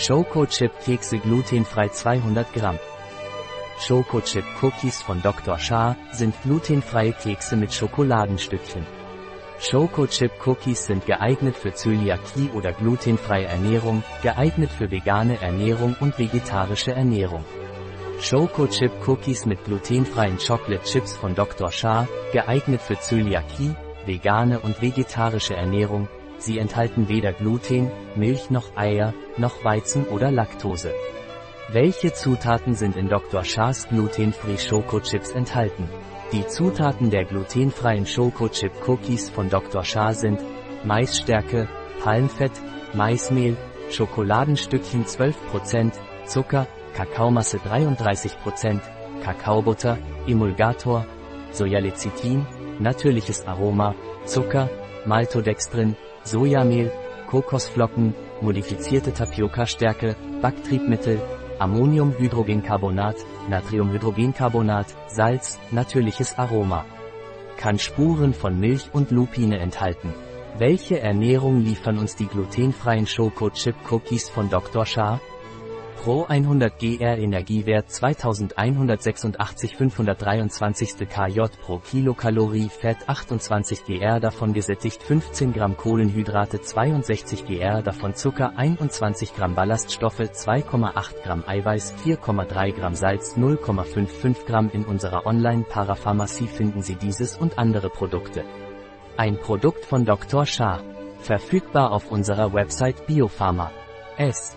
Schokochip Kekse glutenfrei 200 Gramm. Schokochip Cookies von Dr. Shah sind glutenfreie Kekse mit Schokoladenstückchen. Schokochip Cookies sind geeignet für Zöliakie oder glutenfreie Ernährung, geeignet für vegane Ernährung und vegetarische Ernährung. Schokochip Cookies mit glutenfreien Chocolate Chips von Dr. Shah, geeignet für Zöliakie, vegane und vegetarische Ernährung, Sie enthalten weder Gluten, Milch noch Eier, noch Weizen oder Laktose. Welche Zutaten sind in Dr. Shahs Gluten-Free Schokochips enthalten? Die Zutaten der glutenfreien Schokochip Cookies von Dr. Shah sind Maisstärke, Palmfett, Maismehl, Schokoladenstückchen 12%, Zucker, Kakaomasse 33%, Kakaobutter, Emulgator, Sojalecithin, natürliches Aroma, Zucker, Maltodextrin, Sojamehl, Kokosflocken, modifizierte Tapioca-Stärke, Backtriebmittel, Ammoniumhydrogencarbonat, Natriumhydrogencarbonat, Salz, natürliches Aroma. Kann Spuren von Milch und Lupine enthalten. Welche Ernährung liefern uns die glutenfreien Schoko-Chip-Cookies von Dr. Shah? Pro 100 GR Energiewert 2186 523 kJ pro Kilokalorie Fett 28 GR davon gesättigt 15 Gramm Kohlenhydrate 62 GR davon Zucker 21 Gramm Ballaststoffe 2,8 Gramm Eiweiß 4,3 Gramm Salz 0,55 Gramm in unserer Online-Parapharmacie finden Sie dieses und andere Produkte. Ein Produkt von Dr. Shah. Verfügbar auf unserer Website Biopharma. S.